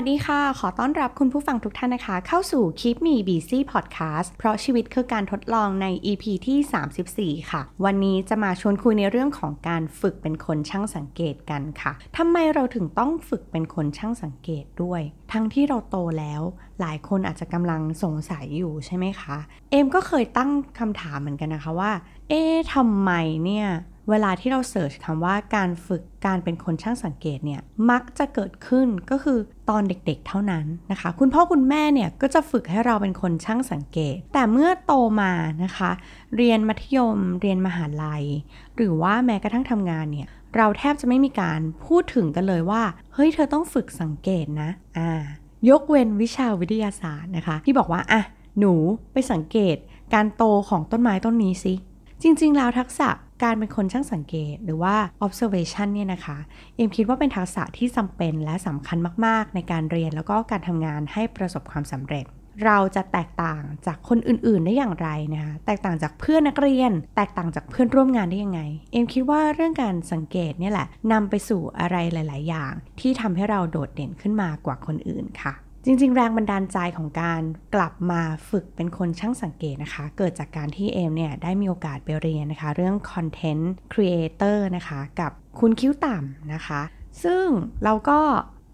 วัสดีค่ะ ขอต้อนรับคุณผู้ฟังทุกท่านนะคะ เข้าสู่ Keep Me Busy Podcast เพราะชีวิตคือการทดลองใน EP ที่ 34 ค่ะ วันนี้จะมาชวนคุยในเรื่องของการฝึกเป็นคนช่างสังเกตกันค่ะทำไมเราถึงต้องฝึกเป็นคนช่างสังเกตด้วย ทั้งที่เราโตแล้ว หลายคนอาจจะกำลังสงสัยอยู่ใช่ไหมคะ เอมก็เคยตั้งคำถามเหมือนกันนะคะว่า เอ๊ะทำไมเนี่ย เวลาที่เราเสิร์ชคำว่าการฝึกการเป็นคนช่างสังเกตเนี่ยมักจะเกิดขึ้นก็คือตอนเด็กๆเท่านั้นนะคะ คุณพ่อคุณแม่เนี่ยก็จะฝึกให้เราเป็นคนช่างสังเกต แต่เมื่อโตมานะคะ เรียนมัธยม เรียนมหาลัย หรือว่าแม้กระทั่งทำงานเนี่ยเราแทบจะไม่มีการพูดถึงกันเลยว่า เฮ้ยเธอต้องฝึกสังเกตนะอ่ายกเว้นวิชาวิทยาศาสตร์นะคะ ที่บอกว่าอะหนูไปสังเกตการโตของต้นไม้ต้นนี้สิจริง ๆ แล้วทักษะ การเป็นคนช่างสังเกตหรือว่า observation เนี่ยนะคะ เอ็มคิดว่าเป็นทักษะที่จำเป็นและสำคัญมาก ๆ ในการเรียนแล้วก็การทำงานให้ประสบความสำเร็จ เราจะแตกต่างจากคนอื่น ๆ ได้อย่างไรนะคะ แตกต่างจากเพื่อนนักเรียน แตกต่างจากเพื่อนร่วมงานได้ยังไง เอ็มคิดว่าเรื่องการสังเกตเนี่ยแหละนำไปสู่อะไรหลาย ๆ อย่าง ที่ทำให้เราโดดเด่นขึ้นมากว่าคนอื่นค่ะ จริงๆ แรงบันดาลใจของการกลับมาฝึกเป็นคนช่างสังเกตนะคะ เกิดจากการที่เอมเนี่ยได้มีโอกาสไปเรียนนะคะ เรื่อง Content Creator นะคะ กับคุณคิ้วต่ำนะคะ ซึ่งเราก็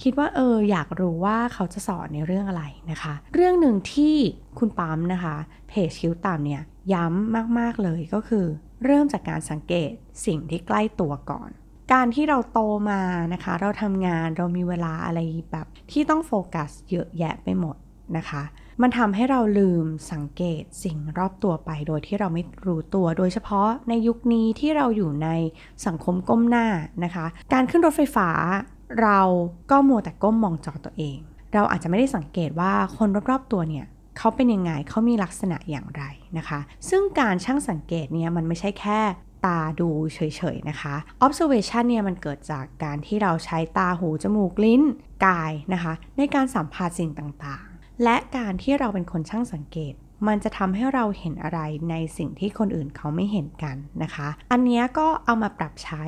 คิดว่าเอออยากรู้ว่าเขาจะสอนในเรื่องอะไรนะคะ เรื่องหนึ่งที่คุณปั๊มนะคะเพจคิ้วต่ำเนี่ยย้ำมากๆเลยก็คือ เริ่มจากการสังเกตสิ่งที่ใกล้ตัวก่อน การที่เราโตมานะคะ เราทำงานเรามีเวลาอะไรแบบที่ต้องโฟกัสเยอะแยะไปหมดนะคะ มันทำให้เราลืมสังเกตสิ่งรอบตัวไปโดยที่เราไม่รู้ตัว โดยเฉพาะในยุคนี้ที่เราอยู่ในสังคมก้มหน้านะคะ การขึ้นรถไฟฟ้าเราก็มัวแต่ก้มมองจอตัวเอง เราอาจจะไม่ได้สังเกตว่าคนรอบๆตัวเนี่ยเขาเป็นยังไงเขามีลักษณะอย่างไรนะคะ ซึ่งการช่างสังเกตเนี่ยมันไม่ใช่แค่ ตาดูเฉยๆนะคะ observation เนี่ยมันเกิดจากการที่เราใช้ตาหูจมูกลิ้นกายนะคะ ในการสัมผัสสิ่งต่างๆ และการที่เราเป็นคนช่างสังเกต มันจะทำให้เราเห็นอะไรในสิ่งที่คนอื่นเขาไม่เห็นกันนะคะ อันนี้ก็เอามาปรับใช้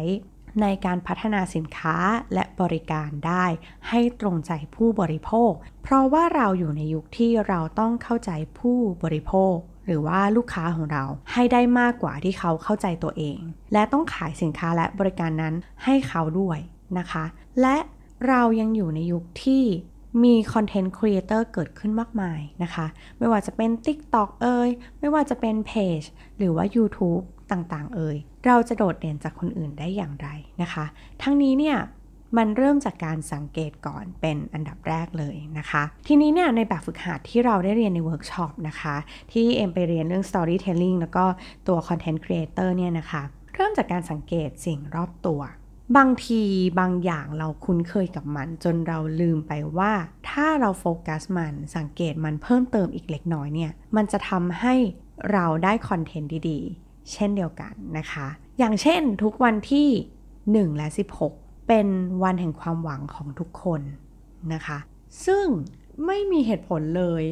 ในการพัฒนาสินค้าและบริการได้ให้ตรงใจผู้บริโภค เพราะว่าเราอยู่ในยุคที่เราต้องเข้าใจผู้บริโภค หรือว่าลูกค้าของเราให้ได้มากกว่าที่เขาเข้าใจตัวเอง และต้องขายสินค้าและบริการนั้นให้เขาด้วยนะคะ และเรายังอยู่ในยุคที่มี content creator เกิดขึ้นมากมายนะคะ ไม่ว่าจะเป็น TikTok เอ่ยไม่ว่าจะเป็นเพจหรือว่า YouTube ต่างๆ เอยเราจะโดดเด่นจากคนอื่นได้อย่างไรนะคะ ทั้งนี้เนี่ย มันเริ่มจากการสังเกตก่อนเป็นอันดับแรกเลยนะคะ ทีนี้เนี่ยในแบบฝึกหัดที่เราได้เรียนในเวิร์กช็อปนะคะ ที่เอ็มไปเรียนเรื่อง storytelling แล้วก็ตัว content creator เนี่ยนะคะ เริ่มจากการสังเกตสิ่งรอบตัว บางทีบางอย่างเราคุ้นเคยกับมัน จนเราลืมไปว่า ถ้าเราโฟกัสมันสังเกตมันเพิ่มเติมอีกเล็กน้อยเนี่ย มันจะทำให้เราได้คอนเทนต์ดีๆ เช่นเดียวกันนะคะ อย่างเช่นทุกวันที่ 1 และ 16 เป็นวันแห่งความหวังของทุกคนนะคะ ซึ่งไม่มีเหตุผลเลย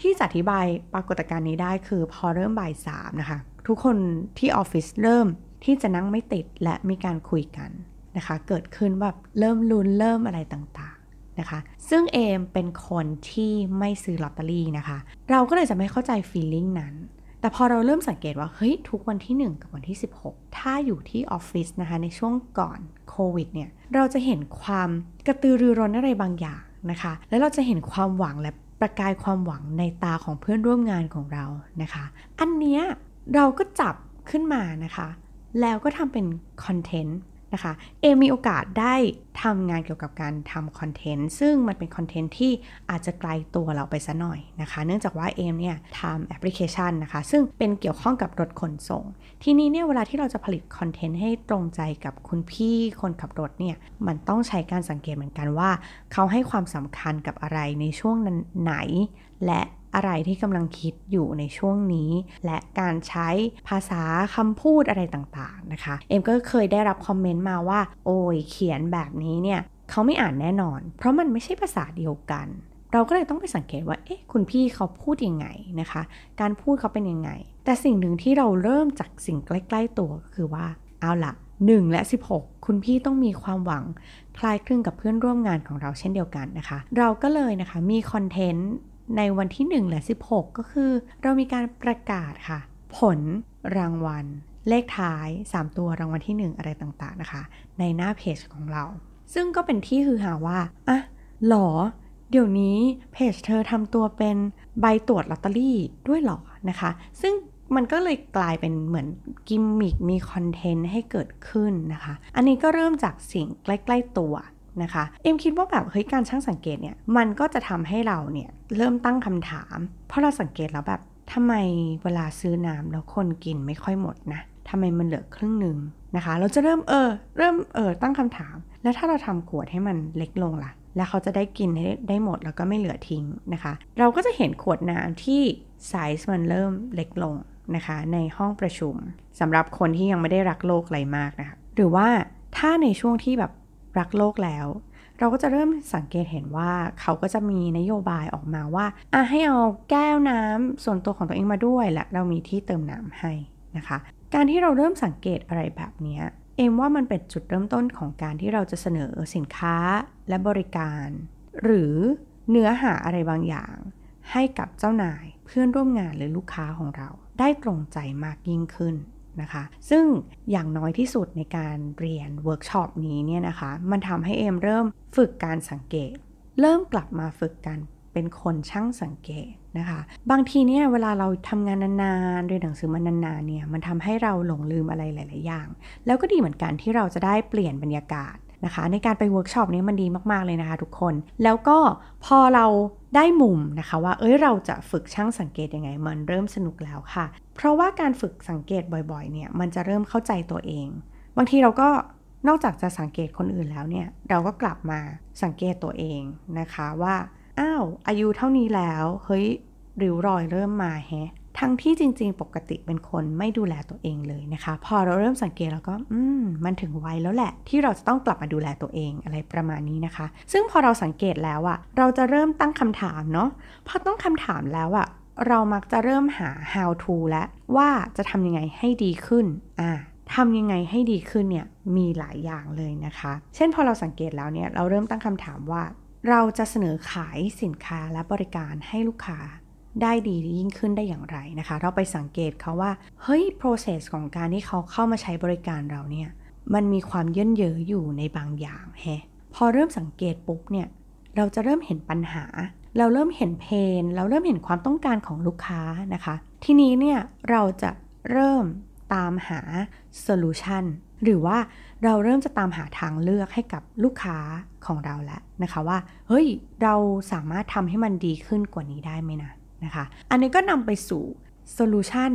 ที่จะอธิบายปรากฏการณ์นี้ได้คือพอเริ่มบ่ายสามนะคะ ทุกคนที่ออฟฟิศเริ่มที่จะนั่งไม่ติดและมีการคุยกันนะคะ เกิดขึ้นแบบเริ่มลุ้นเริ่มอะไรต่างๆนะคะ ซึ่งเอมเป็นคนที่ไม่ซื้อลอตเตอรี่นะคะ เราก็เลยจะไม่เข้าใจฟีลลิ่งนั้น แต่พอเราเริ่มสังเกตว่าเฮ้ยทุกวันที่ 1 กับวันที่ 16 ถ้าอยู่ที่ออฟฟิศนะคะในช่วงก่อนโควิดเนี่ยเราจะเห็นความกระตือรือร้นอะไรบางอย่างนะคะ แล้วเราจะเห็นความหวังและประกายความหวังในตาของเพื่อนร่วมงานของเรานะคะ อันเนี้ยเราก็จับขึ้นมานะคะ แล้วก็ทำเป็นคอนเทนต์ นะคะ เอมมีโอกาสได้ทำงานเกี่ยวกับการทำคอนเทนต์ ซึ่งมันเป็นคอนเทนต์ที่อาจจะไกลตัวเราไปซะหน่อยนะคะ เนื่องจากว่าเอมเนี่ยทำแอปพลิเคชันนะคะ ซึ่งเป็นเกี่ยวข้องกับรถขนส่ง ทีนี้เนี่ยเวลาที่เราจะผลิตคอนเทนต์ให้ตรงใจกับคุณพี่คนขับรถเนี่ย มันต้องใช้การสังเกตเหมือนกันว่า เขาให้ความสำคัญกับอะไรในช่วงไหน และ อะไรที่กำลังคิดอยู่ในช่วงนี้ และการใช้ภาษาคำพูดอะไรต่างๆนะคะ เอ็มก็เคยได้รับคอมเมนต์มาว่า โอ้ยเขียนแบบนี้เนี่ยเขาไม่อ่านแน่นอน เพราะมันไม่ใช่ภาษาเดียวกัน เราก็เลยต้องไปสังเกตว่า เอ๊ะ คุณพี่เขาพูดยังไงนะคะ การพูดเขาเป็นยังไง แต่สิ่งหนึ่งที่เราเริ่มจากสิ่งใกล้ๆตัวก็คือว่า เอาละ1 และ 16 คุณพี่ต้องมีความหวัง คล้ายคลึงกับเพื่อนร่วมงานของเราเช่นเดียวกันนะคะ เราก็เลยนะคะมีคอนเทนต์ ในวันที่ 1 และ 16 ก็คือ เรามีการประกาศค่ะ ผลรางวัล เลขท้าย 3 ตัวรางวัลที่ 1 อะไรต่างๆนะคะ ในหน้าเพจของเรา ซึ่งก็เป็นที่ฮือฮาว่าอะหรอ เดี๋ยวนี้เพจเธอทำตัวเป็นใบตรวจลอตเตอรี่ด้วยหรอนะคะ ซึ่งมันก็เลยกลายเป็นเหมือนกิมมิคมีคอนเทนต์ให้เกิดขึ้นนะคะ อันนี้ก็เริ่มจากสิ่งใกล้ ๆตัว นะคะ เอ็มคิดว่าแบบเฮ้ยการช่างสังเกตเนี่ยมันก็จะทำให้เราเนี่ยเริ่มตั้งคำถาม เพราะเราสังเกตแล้วแบบทำไมเวลาซื้อน้ำแล้วคนกินไม่ค่อยหมดนะทำไมมันเหลือครึ่งหนึ่งนะคะ เราจะเริ่มเออเริ่มเออตั้งคำถาม แล้วถ้าเราทำขวดให้มันเล็กลงล่ะ แล้วเขาจะได้กินได้หมดแล้วก็ไม่เหลือทิ้งนะคะ เราก็จะเห็นขวดน้ำที่ไซส์มันเริ่มเล็กลงนะคะ ในห้องประชุมสำหรับคนที่ยังไม่ได้รักโลกอะไรมากนะคะ หรือว่าถ้าในช่วงที่แบบ รักโลกแล้ว เราก็จะเริ่มสังเกตเห็นว่าเขาก็จะมีนโยบายออกมาว่าอะให้เอาแก้วน้ำส่วนตัวของตัวเองมาด้วยและเรามีที่เติมน้ำให้นะคะ การที่เราเริ่มสังเกตอะไรแบบนี้เอ็มว่ามันเป็นจุดเริ่มต้นของการที่เราจะเสนอสินค้าและบริการ หรือเนื้อหาอะไรบางอย่าง ให้กับเจ้านายเพื่อนร่วมงานหรือลูกค้าของเราได้ตรงใจมากยิ่งขึ้น นะคะ ซึ่งอย่างน้อยที่สุดในการเรียนเวิร์กช็อปนี้เนี่ยนะคะ มันทำให้เอ็มเริ่มฝึกการสังเกต เริ่มกลับมาฝึกกันเป็นคนช่างสังเกตนะคะ บางทีเนี่ยเวลาเราทำงานนานๆเรียนหนังสือมานานๆเนี่ยมันทำให้เราหลงลืมอะไรหลาย ๆ อย่าง แล้วก็ดีเหมือนกันที่เราจะได้เปลี่ยนบรรยากาศนะคะ ในการไปเวิร์กช็อปนี้มันดีมากๆเลยนะคะทุกคน แล้วก็พอเรา ได้มุมนะคะว่าเอ้ยเราจะฝึกช่างสังเกตยังไง มันเริ่มสนุกแล้วค่ะ เพราะว่าการฝึกสังเกตบ่อยๆเนี่ยมันจะเริ่มเข้าใจตัวเอง บางทีเราก็นอกจากจะสังเกตคนอื่นแล้วเนี่ยเราก็กลับมาสังเกตตัวเองนะคะว่าอ้าวอายุเท่านี้แล้วเฮ้ยริ้วรอยเริ่มมาแฮะ ทั้งที่จริง ๆ ปกติเป็นคนไม่ดูแลตัวเองเลยนะคะ พอเราเริ่มสังเกตแล้วก็อืมมันถึงวัยแล้วแหละ ที่เราจะต้องกลับมาดูแลตัวเองอะไรประมาณนี้นะคะ ซึ่งพอเราสังเกตแล้วอะเราจะเริ่มตั้งคำถามเนาะพอต้องคำถามแล้วอะเรามักจะเริ่มหา how to แล้วว่าจะทำยังไงให้ดีขึ้นอ่าทำยังไงให้ดีขึ้นเนี่ยมีหลายอย่างเลยนะคะ เช่นพอเราสังเกตแล้วเนี่ยเราเริ่มตั้งคำถามว่า เราจะเสนอขายสินค้าและบริการให้ลูกค้า ได้ดียิ่งขึ้นได้อย่างไรนะคะ เราไปสังเกตเขาว่า เฮ้ย process ของการที่เขาเข้ามาใช้บริการเราเนี่ย มันมีความเยื่นเยออยู่ในบางอย่างแฮพอเริ่มสังเกตปุ๊บเนี่ย เราจะเริ่มเห็นปัญหา เราเริ่มเห็นเพน เราเริ่มเห็นความต้องการของลูกค้านะคะ ทีนี้เนี่ย เราจะเริ่มตามหา solution หรือว่าเราเริ่มจะตามหาทางเลือกให้กับลูกค้าของเราแล้วนะคะว่า เฮ้ย เราสามารถทำให้มันดีขึ้นกว่านี้ได้ไหมนะ นะคะ อันนี้ก็นำไปสู่โซลูชัน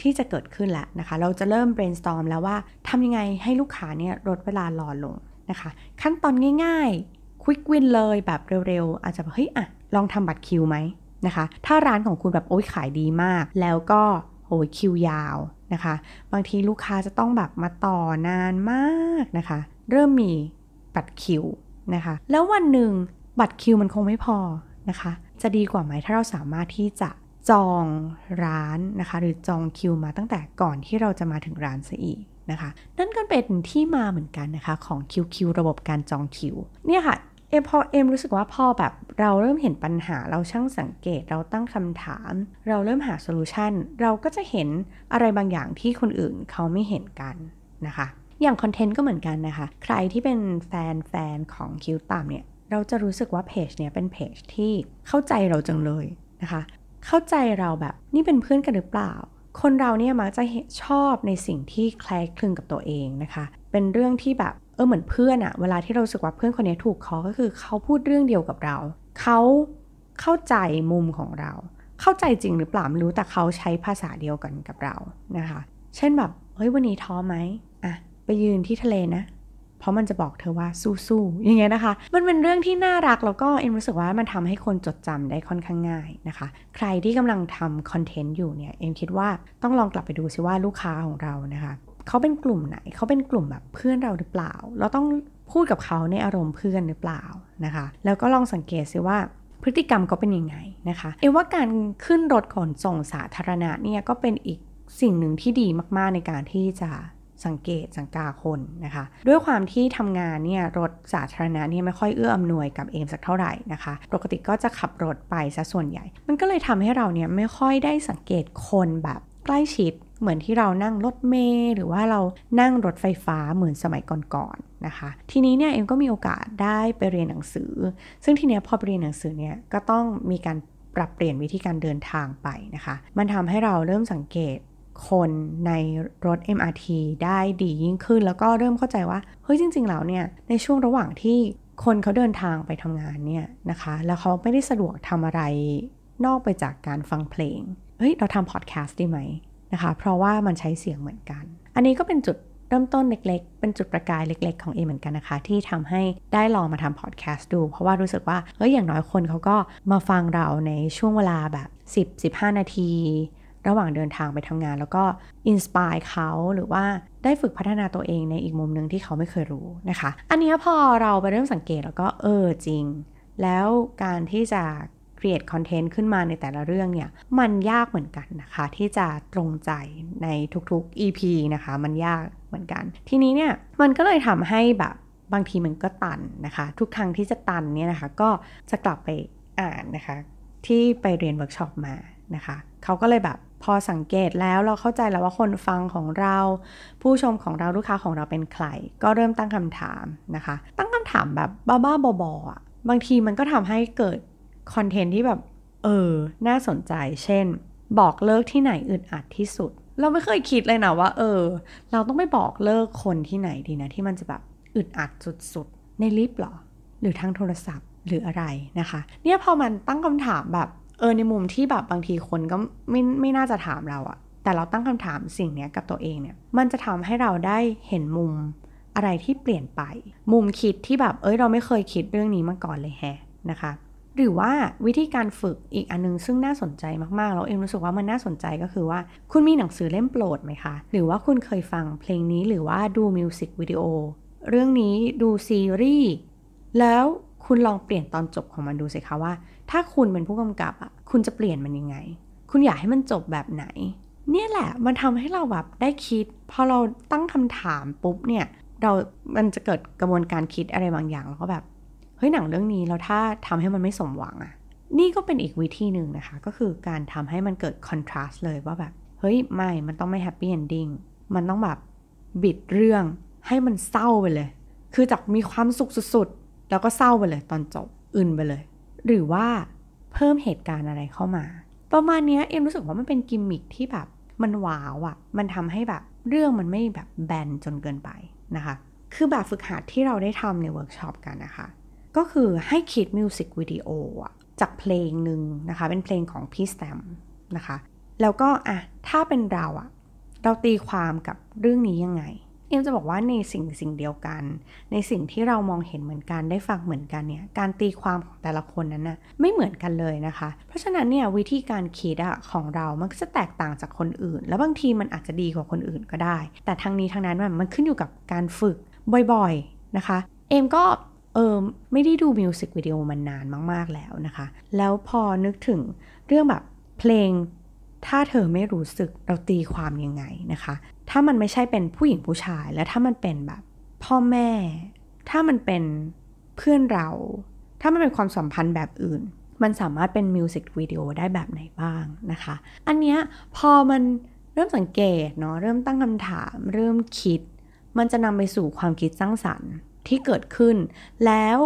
ที่จะเกิดขึ้นแล้วนะคะ เราจะเริ่ม brainstorm แล้วว่าทำยังไงให้ลูกค้าเนี่ยลดเวลารอลงนะคะ ขั้นตอนง่ายๆ quick win เลยแบบเร็วๆ อาจจะเฮ้ยอะลองทำบัตรคิวไหมนะคะ ถ้าร้านของคุณแบบโอ้ยขายดีมาก แล้วก็โอ้ยคิวยาวนะคะ บางทีลูกค้าจะต้องแบบมาต่อนานมากนะคะ เริ่มมีบัตรคิวนะคะ แล้ววันหนึ่งบัตรคิวมันคงไม่พอ นะคะ จะดีกว่าไหมถ้าเราสามารถที่จะจองร้านนะคะ หรือจองคิวมาตั้งแต่ก่อนที่เราจะมาถึงร้านซะอีกนะคะ นั่นก็เป็นที่มาเหมือนกันนะคะ ของ QQ ระบบการจองคิวเนี่ยค่ะเอ็มพอเอ็มรู้สึกว่าพอแบบเราเริ่มเห็นปัญหาเราช่างสังเกตเราตั้งคำถาม เราเริ่มหา solution เราก็จะเห็นอะไรบางอย่างที่คนอื่นเขาไม่เห็นกันนะคะ อย่างคอนเทนต์ก็เหมือนกันนะคะ ใครที่เป็นแฟนแฟนของคิ้วต่ำเนี่ย เราจะรู้สึกว่าเพจเนี้ยเป็นเพจที่เข้าใจเราจังเลยนะคะ เข้าใจเราแบบนี่เป็นเพื่อนกันหรือเปล่า คนเราเนี่ยมักจะชอบในสิ่งที่คล้ายคลึงกับตัวเองนะคะ เป็นเรื่องที่แบบเออเหมือนเพื่อนอะเวลาที่เราสึกว่าเพื่อนคนนี้ถูกคอก็คือเขาพูดเรื่องเดียวกับเรา เขาเข้าใจมุมของเรา เข้าใจจริงหรือเปล่าไม่รู้แต่เขาใช้ภาษาเดียวกันกับเรานะคะ เช่นแบบเฮ้ยวันนี้ท้อไหมอะไปยืนที่ทะเลนะ เพราะมันจะบอกเธอว่าสู้ๆอย่างเงี้ยนะคะ มันเป็นเรื่องที่น่ารักแล้วก็เอ็มรู้สึกว่ามันทำให้คนจดจำได้ค่อนข้างง่ายนะคะ ใครที่กำลังทำคอนเทนต์อยู่เนี่ยเอ็มคิดว่าต้องลองกลับไปดูซิว่าลูกค้าของเรานะคะเขาเป็นกลุ่มไหนเขาเป็นกลุ่มแบบเพื่อนเราหรือเปล่า เราต้องพูดกับเขาในอารมณ์เพื่อนหรือเปล่านะคะ แล้วก็ลองสังเกตซิว่าพฤติกรรมเขาเป็นยังไงนะคะ เอ็มว่าการขึ้นรถขนส่งสาธารณะเนี่ยก็เป็นอีกสิ่งหนึ่งที่ดีมากๆในการที่จะ สังเกตสังกาคนนะคะ ด้วยความที่ทำงานเนี่ยรถสาธารณะเนี่ยไม่ค่อยเอื้ออำนวยกับเอมสักเท่าไหร่นะคะ ปกติก็จะขับรถไปซะส่วนใหญ่ มันก็เลยทำให้เราเนี่ยไม่ค่อยได้สังเกตคนแบบใกล้ชิดเหมือนที่เรานั่งรถเมล์หรือว่าเรานั่งรถไฟฟ้าเหมือนสมัยก่อนๆนะคะ ทีนี้เนี่ยเอ็มก็มีโอกาสได้ไปเรียนหนังสือ ซึ่งทีเนี้ยพอไปเรียนหนังสือเนี่ยก็ต้องมีการปรับเปลี่ยนวิธีการเดินทางไปนะคะ มันทำให้เราเริ่มสังเกต คนในรถ MRT ได้ดียิ่งขึ้น แล้วก็เริ่มเข้าใจว่า เฮ้ยจริง ๆ แล้วเนี่ย ในช่วงระหว่างที่คนเขาเดินทางไปทำงานเนี่ยนะคะ แล้วเขาไม่ได้สะดวกทำอะไรนอกไปจากการฟังเพลง เฮ้ย เราทำพอดแคสต์ดีไหมนะคะ เพราะว่ามันใช้เสียงเหมือนกัน อันนี้ก็เป็นจุดเริ่มต้นเล็กๆ เป็นจุดประกายเล็ก ๆ ของเอ็มเหมือนกันนะคะ ที่ทำให้ได้ลองมาทำพอดแคสต์ดู เพราะว่ารู้สึกว่าเฮ้ยอย่างน้อยคนเขาก็มาฟังเราในช่วงเวลาแบบ 10-15 นาที ระหว่างเดินทางไปทำงาน แล้วก็ inspire เขาหรือว่าได้ฝึกพัฒนาตัวเองในอีกมุมหนึ่งที่เขาไม่เคยรู้นะคะ อันนี้พอเราไปเริ่มสังเกตแล้วก็เออจริง แล้วการที่จะ create content ขึ้นมาในแต่ละเรื่องเนี่ยมันยากเหมือนกันนะคะ ที่จะตรงใจในทุกๆ EP นะคะ มันยากเหมือนกัน ทีนี้เนี่ยมันก็เลยทำให้แบบบางทีมันก็ตันนะคะ ทุกครั้งที่จะตันเนี่ยนะคะ ก็จะกลับไปอ่านนะคะ ที่ไปเรียนเวิร์กช็อปมานะคะ เขาก็เลยแบบพอสังเกตแล้วเราเข้าใจแล้วว่าคนฟังของเรา ผู้ชมของเราลูกค้าของเราเป็นใคร ก็เริ่มตั้งคำถามนะคะ ตั้งคำถามแบบบ้าๆบอๆอะบางทีมันก็ทำให้เกิดคอนเทนต์ที่แบบเออ น่าสนใจ เช่น บอกเลิกที่ไหนอึดอัดที่สุด เราไม่เคยคิดเลยนะว่า เออ เราต้องไปบอกเลิกคนที่ไหนดีนะ ที่มันจะแบบอึดอัดสุดๆ ในลิฟต์หรอ หรือทางโทรศัพท์หรืออะไรนะคะ เนี่ยพอมันตั้งคำถามแบบ เออในมุมที่แบบบางทีคนก็ไม่ไม่น่าจะถามเราอะแต่เราตั้งคำถามสิ่งนี้กับตัวเองเนี่ย มันจะทำให้เราได้เห็นมุมอะไรที่เปลี่ยนไป มุมคิดที่แบบ เอ้ย เราไม่เคยคิดเรื่องนี้มาก่อนเลยแฮนะคะ หรือว่าวิธีการฝึกอีกอันนึงซึ่งน่าสนใจมากๆ เราเองรู้สึกว่ามันน่าสนใจก็คือว่า คุณมีหนังสือเล่มโปรดไหมคะ หรือว่าคุณเคยฟังเพลงนี้หรือว่าดูมิวสิกวิดีโอเรื่องนี้ดูซีรีส์แล้วคุณลองเปลี่ยนตอนจบของมันดูสิคะว่า ถ้าคุณเป็นผู้กำกับอะคุณจะเปลี่ยนมันยังไง คุณอยากให้มันจบแบบไหน เนี่ยแหละมันทำให้เราแบบได้คิด พอเราตั้งคำถามปุ๊บเนี่ยเรา มันจะเกิดกระบวนการคิดอะไรบางอย่างแล้วก็แบบ เฮ้ยหนังเรื่องนี้แล้วถ้าทำให้มันไม่สมหวังอะนี่ก็เป็นอีกวิธีหนึ่งนะคะ ก็คือการทำให้มันเกิด contrast เลยว่าแบบ เฮ้ยไม่ มันต้องไม่ happy ending มันต้องแบบบิดเรื่องให้มันเศร้าไปเลย คือจากมีความสุขสุดๆ แล้วก็เศร้าไปเลยตอนจบ อึนไปเลย หรือว่าเพิ่มเหตุการณ์อะไรเข้ามา ประมาณนี้เอ็มรู้สึกว่ามันเป็นกิมมิคที่แบบมันว้าวอะ่ะ มันทำให้แบบเรื่องมันไม่แบบแบนจนเกินไปนะคะ คือแบบฝึกหัดที่เราได้ทำในเวิร์กช็อปกันนะคะ ก็คือให้คิดมิวสิกวิดีโอจากเพลงหนึ่งนะคะ เป็นเพลงของพี่แซมนะคะ แล้วก็อะถ้าเป็นเราอะเราตีความกับเรื่องนี้ยังไง เอ็มจะบอกว่าในสิ่งสิ่งเดียวกัน ในสิ่งที่เรามองเห็นเหมือนกันได้ฟังเหมือนกันเนี่ยการตีความของแต่ละคนนั้นน่ะไม่เหมือนกันเลยนะคะ เพราะฉะนั้นเนี่ยวิธีการคิดอะของเรามันก็จะแตกต่างจากคนอื่น แล้วบางทีมันอาจจะดีกว่าคนอื่นก็ได้ แต่ทั้งนี้ทั้งนั้นมันขึ้นอยู่กับการฝึกบ่อยๆนะคะ เอ็มก็เออไม่ได้ดูมิวสิกวิดีโอมันนานมากๆแล้วนะคะ แล้วพอนึกถึงเรื่องแบบเพลงถ้าเธอไม่รู้สึกเราตีความยังไงนะคะ ถ้ามันไม่ใช่เป็นผู้หญิงผู้ชาย แล้วถ้ามันเป็นแบบ พ่อแม่ ถ้ามันเป็นเพื่อนเรา ถ้ามันเป็นความสัมพันธ์แบบอื่น มันสามารถเป็นมิวสิกวิดีโอได้แบบไหนบ้างนะคะ อันเนี้ยพอมันเริ่มสังเกตเนาะเริ่มตั้งคำถาม เริ่มคิด มันจะนำไปสู่ความคิดสร้างสรรค์ที่เกิดขึ้น แล้ว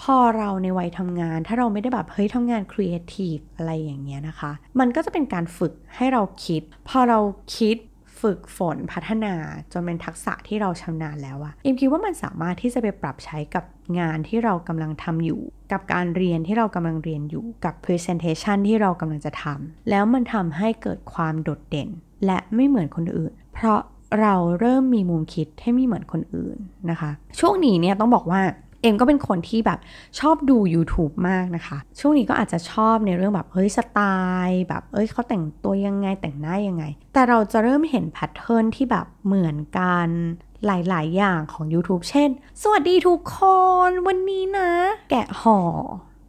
พอเราในวัยทำงาน ถ้าเราไม่ได้แบบเฮ้ยทำงานครีเอทีฟอะไรอย่างเงี้ยนะคะ มันก็จะเป็นการฝึกให้เราคิด พอเราคิด ฝึกฝนพัฒนาจนเป็นทักษะที่เราชำนาญแล้วอะอิมคิดว่ามันสามารถที่จะไปปรับใช้กับงานที่เรากำลังทำอยู่ กับการเรียนที่เรากำลังเรียนอยู่กับ Presentation ที่เรากำลังจะทำแล้วมันทำให้เกิดความโดดเด่น และไม่เหมือนคนอื่น เพราะเราเริ่มมีมุมคิดให้ไม่เหมือนคนอื่นนะคะ ช่วงนี้เนี่ยต้องบอกว่า เอ็มก็เป็นคนที่แบบชอบดู YouTube มากนะคะ ช่วงนี้ก็อาจจะชอบในเรื่องแบบเฮ้ยสไตล์แบบเอ้ยเขาแต่งตัวยังไงแต่งหน้ายังไง แต่เราจะเริ่มเห็นแพทเทิร์นที่แบบเหมือนกันหลาย ๆ อย่างของ YouTube เช่น สวัสดีทุกคนวันนี้นะ แกะห่อ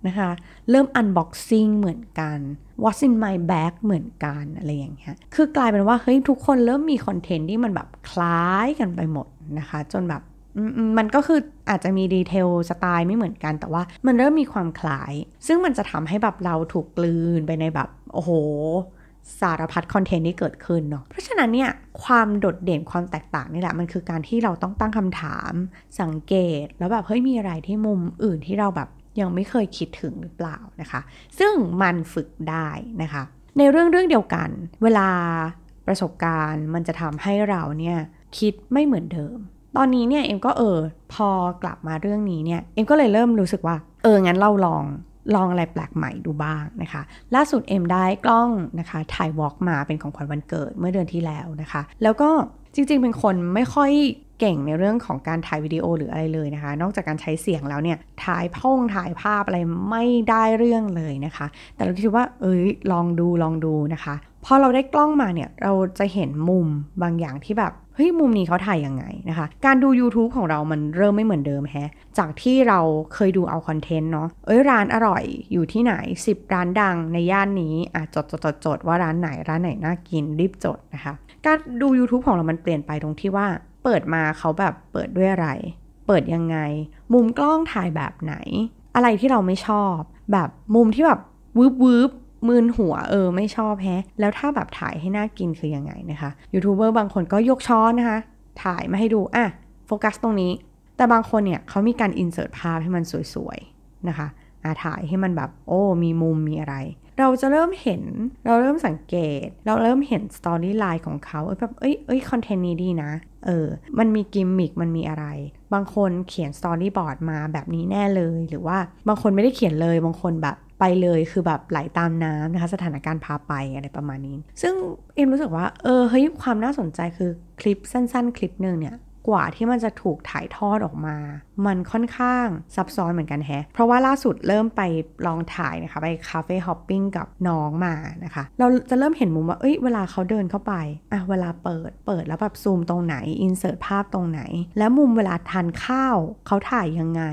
นะคะ เริ่ม unboxing เหมือนกัน what's in my bag เหมือนกันอะไรอย่างเงี้ย คือกลายเป็นว่าเฮ้ยทุกคนเริ่มมีคอนเทนต์ที่มันแบบคล้ายกันไปหมดนะคะ จนแบบ มันก็คืออาจจะมี detail สไตล์ไม่เหมือนกัน แต่ว่ามันเริ่มมีความคล้าย ซึ่งมันจะทำให้แบบเราถูกกลืนไปในแบบ โอ้โห สารพัดคอนเทนต์ที่เกิดขึ้นเนาะ เพราะฉะนั้นเนี่ยความโดดเด่นความแตกต่างนี่แหละ มันคือการที่เราต้องตั้งคำถาม สังเกตแล้วแบบเฮ้ยมีอะไรที่มุมอื่นที่เราแบบยังไม่เคยคิดถึงหรือเปล่านะคะ ซึ่งมันฝึกได้นะคะ ในเรื่องเรื่องเดียวกัน เวลาประสบการณ์มันจะทำให้เราเนี่ยคิดไม่เหมือนเดิม ตอนนี้เนี่ยเอ็มก็เออพอกลับมาเรื่องนี้เนี่ยเอ็มก็เลยเริ่มรู้สึกว่า เอองั้นเราลองลองอะไรแปลกใหม่ดูบ้างนะคะ ล่าสุดเอ็มได้กล้องนะคะถ่ายวอล์กมาเป็นของขวัญวันเกิดเมื่อเดือนที่แล้วนะคะ แล้วก็จริงๆ เป็นคนไม่ค่อยเก่งในเรื่องของการถ่ายวิดีโอหรืออะไรเลยนะคะ นอกจากการใช้เสียงแล้วเนี่ยถ่ายพงถ่ายภาพอะไรไม่ได้เรื่องเลยนะคะ แต่เราคิดว่า เอ้ยลองดูลองดูนะคะพอเราได้กล้องมาเนี่ยเราจะเห็นมุมบางอย่างที่แบบ เฮ้ยมุมนี้เขาถ่ายยังไงนะคะ การดู YouTube ของเรามันเริ่มไม่เหมือนเดิมแฮะ จากที่เราเคยดูเอาคอนเทนต์เนาะ เอ้ยร้านอร่อยอยู่ที่ไหน 10 ร้านดังในย่านนี้อะจดจดจดจดว่าร้านไหนร้านไหนน่ากินรีบจดนะคะ การดู YouTube ของเรามันเปลี่ยนไปตรงที่ว่าเปิดมาเขาแบบเปิดด้วยอะไร เปิดยังไง มุมกล้องถ่ายแบบไหน อะไรที่เราไม่ชอบ แบบมุมที่แบบวืบวืบ มืนหัวเออไม่ชอบแฮะ แล้วถ้าแบบถ่ายให้น่ากินคือยังไงนะคะยูทูบเบอร์บางคนก็ยกช้อนนะคะ ถ่ายมาให้ดูอะโฟกัสตรงนี้ แต่บางคนเนี่ยเขามีการ insert ภาพให้มันสวยๆนะคะอาถ่ายให้มันแบบโอ้มีมุมมีอะไร เราจะเริ่มเห็นเราเริ่มสังเกต เราเริ่มเห็น storyline ของเขาเออแบบเอ้ยเอ้ยคอนเทนต์นี้ดีนะเออมันมีกิมมิคมันมีอะไร บางคนเขียน storyboard มาแบบนี้แน่เลยหรือว่าบางคนไม่ได้เขียนเลยบางคนแบบ ไปเลยคือแบบไหลตามน้ำนะคะ สถานการณ์พาไปอะไรประมาณนี้ ซึ่งเอ็มรู้สึกว่าเออเฮ้ยความน่าสนใจคือคลิปสั้น ๆ คลิปหนึ่งเนี่ยกว่าที่มันจะถูกถ่ายทอดออกมา มันค่อนข้างซับซ้อนเหมือนกันแฮะ เพราะว่าล่าสุดเริ่มไปลองถ่ายนะคะ ไป cafe hopping กับน้องมานะคะ เราจะเริ่มเห็นมุมว่า เอ้ย เวลาเขาเดินเข้าไป อะ เวลาเปิด เปิดแล้วแบบซูมตรงไหน insert ภาพตรงไหน แล้วมุมเวลาทานข้าว เขาถ่ายยังไง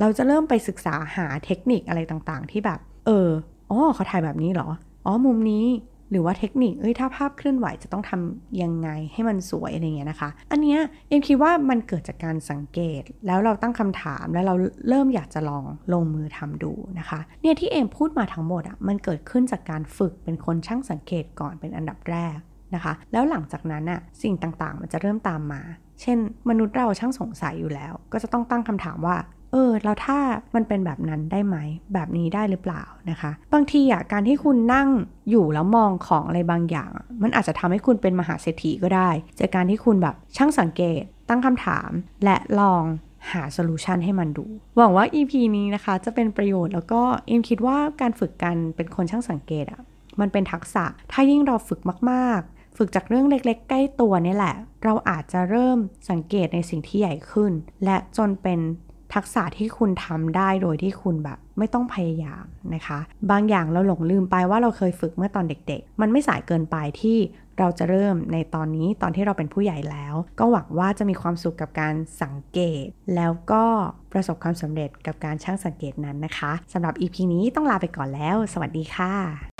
เราจะเริ่มไปศึกษาหาเทคนิคอะไรต่างๆ ที่แบบ เอออ๋อเขาถ่ายแบบนี้เหรอ อ๋อมุมนี้หรือว่าเทคนิค เอ้ย ถ้าภาพเคลื่อนไหวจะต้องทำยังไงให้มันสวยอะไรเงี้ยนะคะ อันเนี้ยเอ็มคิดว่ามันเกิดจากการสังเกต แล้วเราตั้งคำถามแล้วเราเริ่มอยากจะลองลงมือทำดูนะคะ เนี่ยที่เอ็มพูดมาทั้งหมดอะ่ะ มันเกิดขึ้นจากการฝึกเป็นคนช่างสังเกตก่อนเป็นอันดับแรกนะคะ แล้วหลังจากนั้นอะ่ะสิ่งต่างๆ มันจะเริ่มตามมา เช่น มนุษย์เราช่างสงสัยอยู่แล้ว ก็จะต้องตั้งคำถามว่า เออแล้วถ้ามันเป็นแบบนั้นได้ไหม แบบนี้ได้หรือเปล่านะคะ บางทีอะการที่คุณนั่งอยู่แล้วมองของอะไรบางอย่าง มันอาจจะทำให้คุณเป็นมหาเศรษฐีก็ได้ จากการที่คุณแบบช่างสังเกต ตั้งคำถาม และลองหาโซลูชันให้มันดู หวังว่า EP นี้นะคะจะเป็นประโยชน์แล้วก็เอ็มคิดว่าการฝึกกันเป็นคนช่างสังเกตอะมันเป็นทักษะ ถ้ายิ่งเราฝึกมากๆ ฝึกจากเรื่องเล็กๆ ใกล้ตัวนี่แหละ เราอาจจะเริ่มสังเกตในสิ่งที่ใหญ่ขึ้น และจนเป็น ทักษะที่คุณทำได้โดยที่คุณแบบไม่ต้องพยายามนะคะ บางอย่างเราหลงลืมไปว่าเราเคยฝึกเมื่อตอนเด็กๆ มันไม่สายเกินไปที่เราจะเริ่มในตอนนี้ตอนที่เราเป็นผู้ใหญ่แล้ว ก็หวังว่าจะมีความสุขกับการสังเกต แล้วก็ประสบความสำเร็จกับการช่างสังเกตนั้นนะคะสำหรับ EP นี้ต้องลาไปก่อนแล้ว สวัสดีค่ะ